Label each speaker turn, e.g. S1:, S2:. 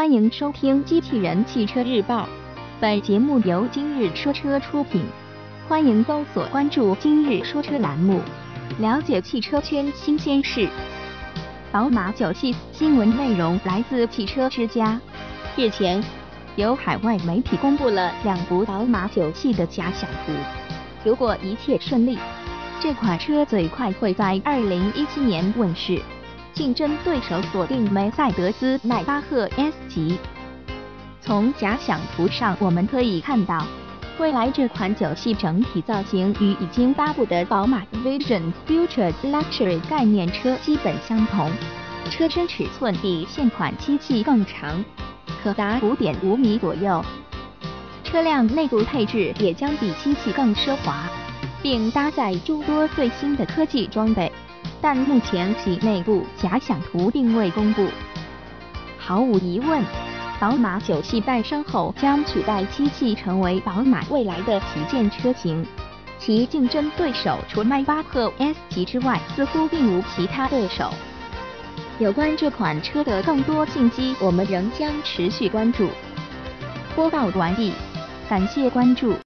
S1: 欢迎收听《机器人汽车日报》，本节目由今日说车出品。欢迎搜索关注“今日说车”栏目，了解汽车圈新鲜事。宝马九系新闻内容来自汽车之家。日前，有海外媒体公布了两部宝马九系的假想图。如果一切顺利，这款车最快会在二零一七年问世。竞争对手锁定梅赛德斯迈巴赫 S 级。从假想图上我们可以看到，未来这款九系整体造型与已经发布的宝马 Vision Future Luxury 概念车基本相同，车身尺寸比现款七系更长，可达五点五米左右。车辆内部配置也将比七系更奢华，并搭载诸多最新的科技装备。但目前其内部假想图并未公布。毫无疑问，宝马九系诞生后将取代七系成为宝马未来的旗舰车型。其竞争对手除迈巴赫 S 级之外，似乎并无其他对手。有关这款车的更多信息，我们仍将持续关注。播报完毕，感谢关注。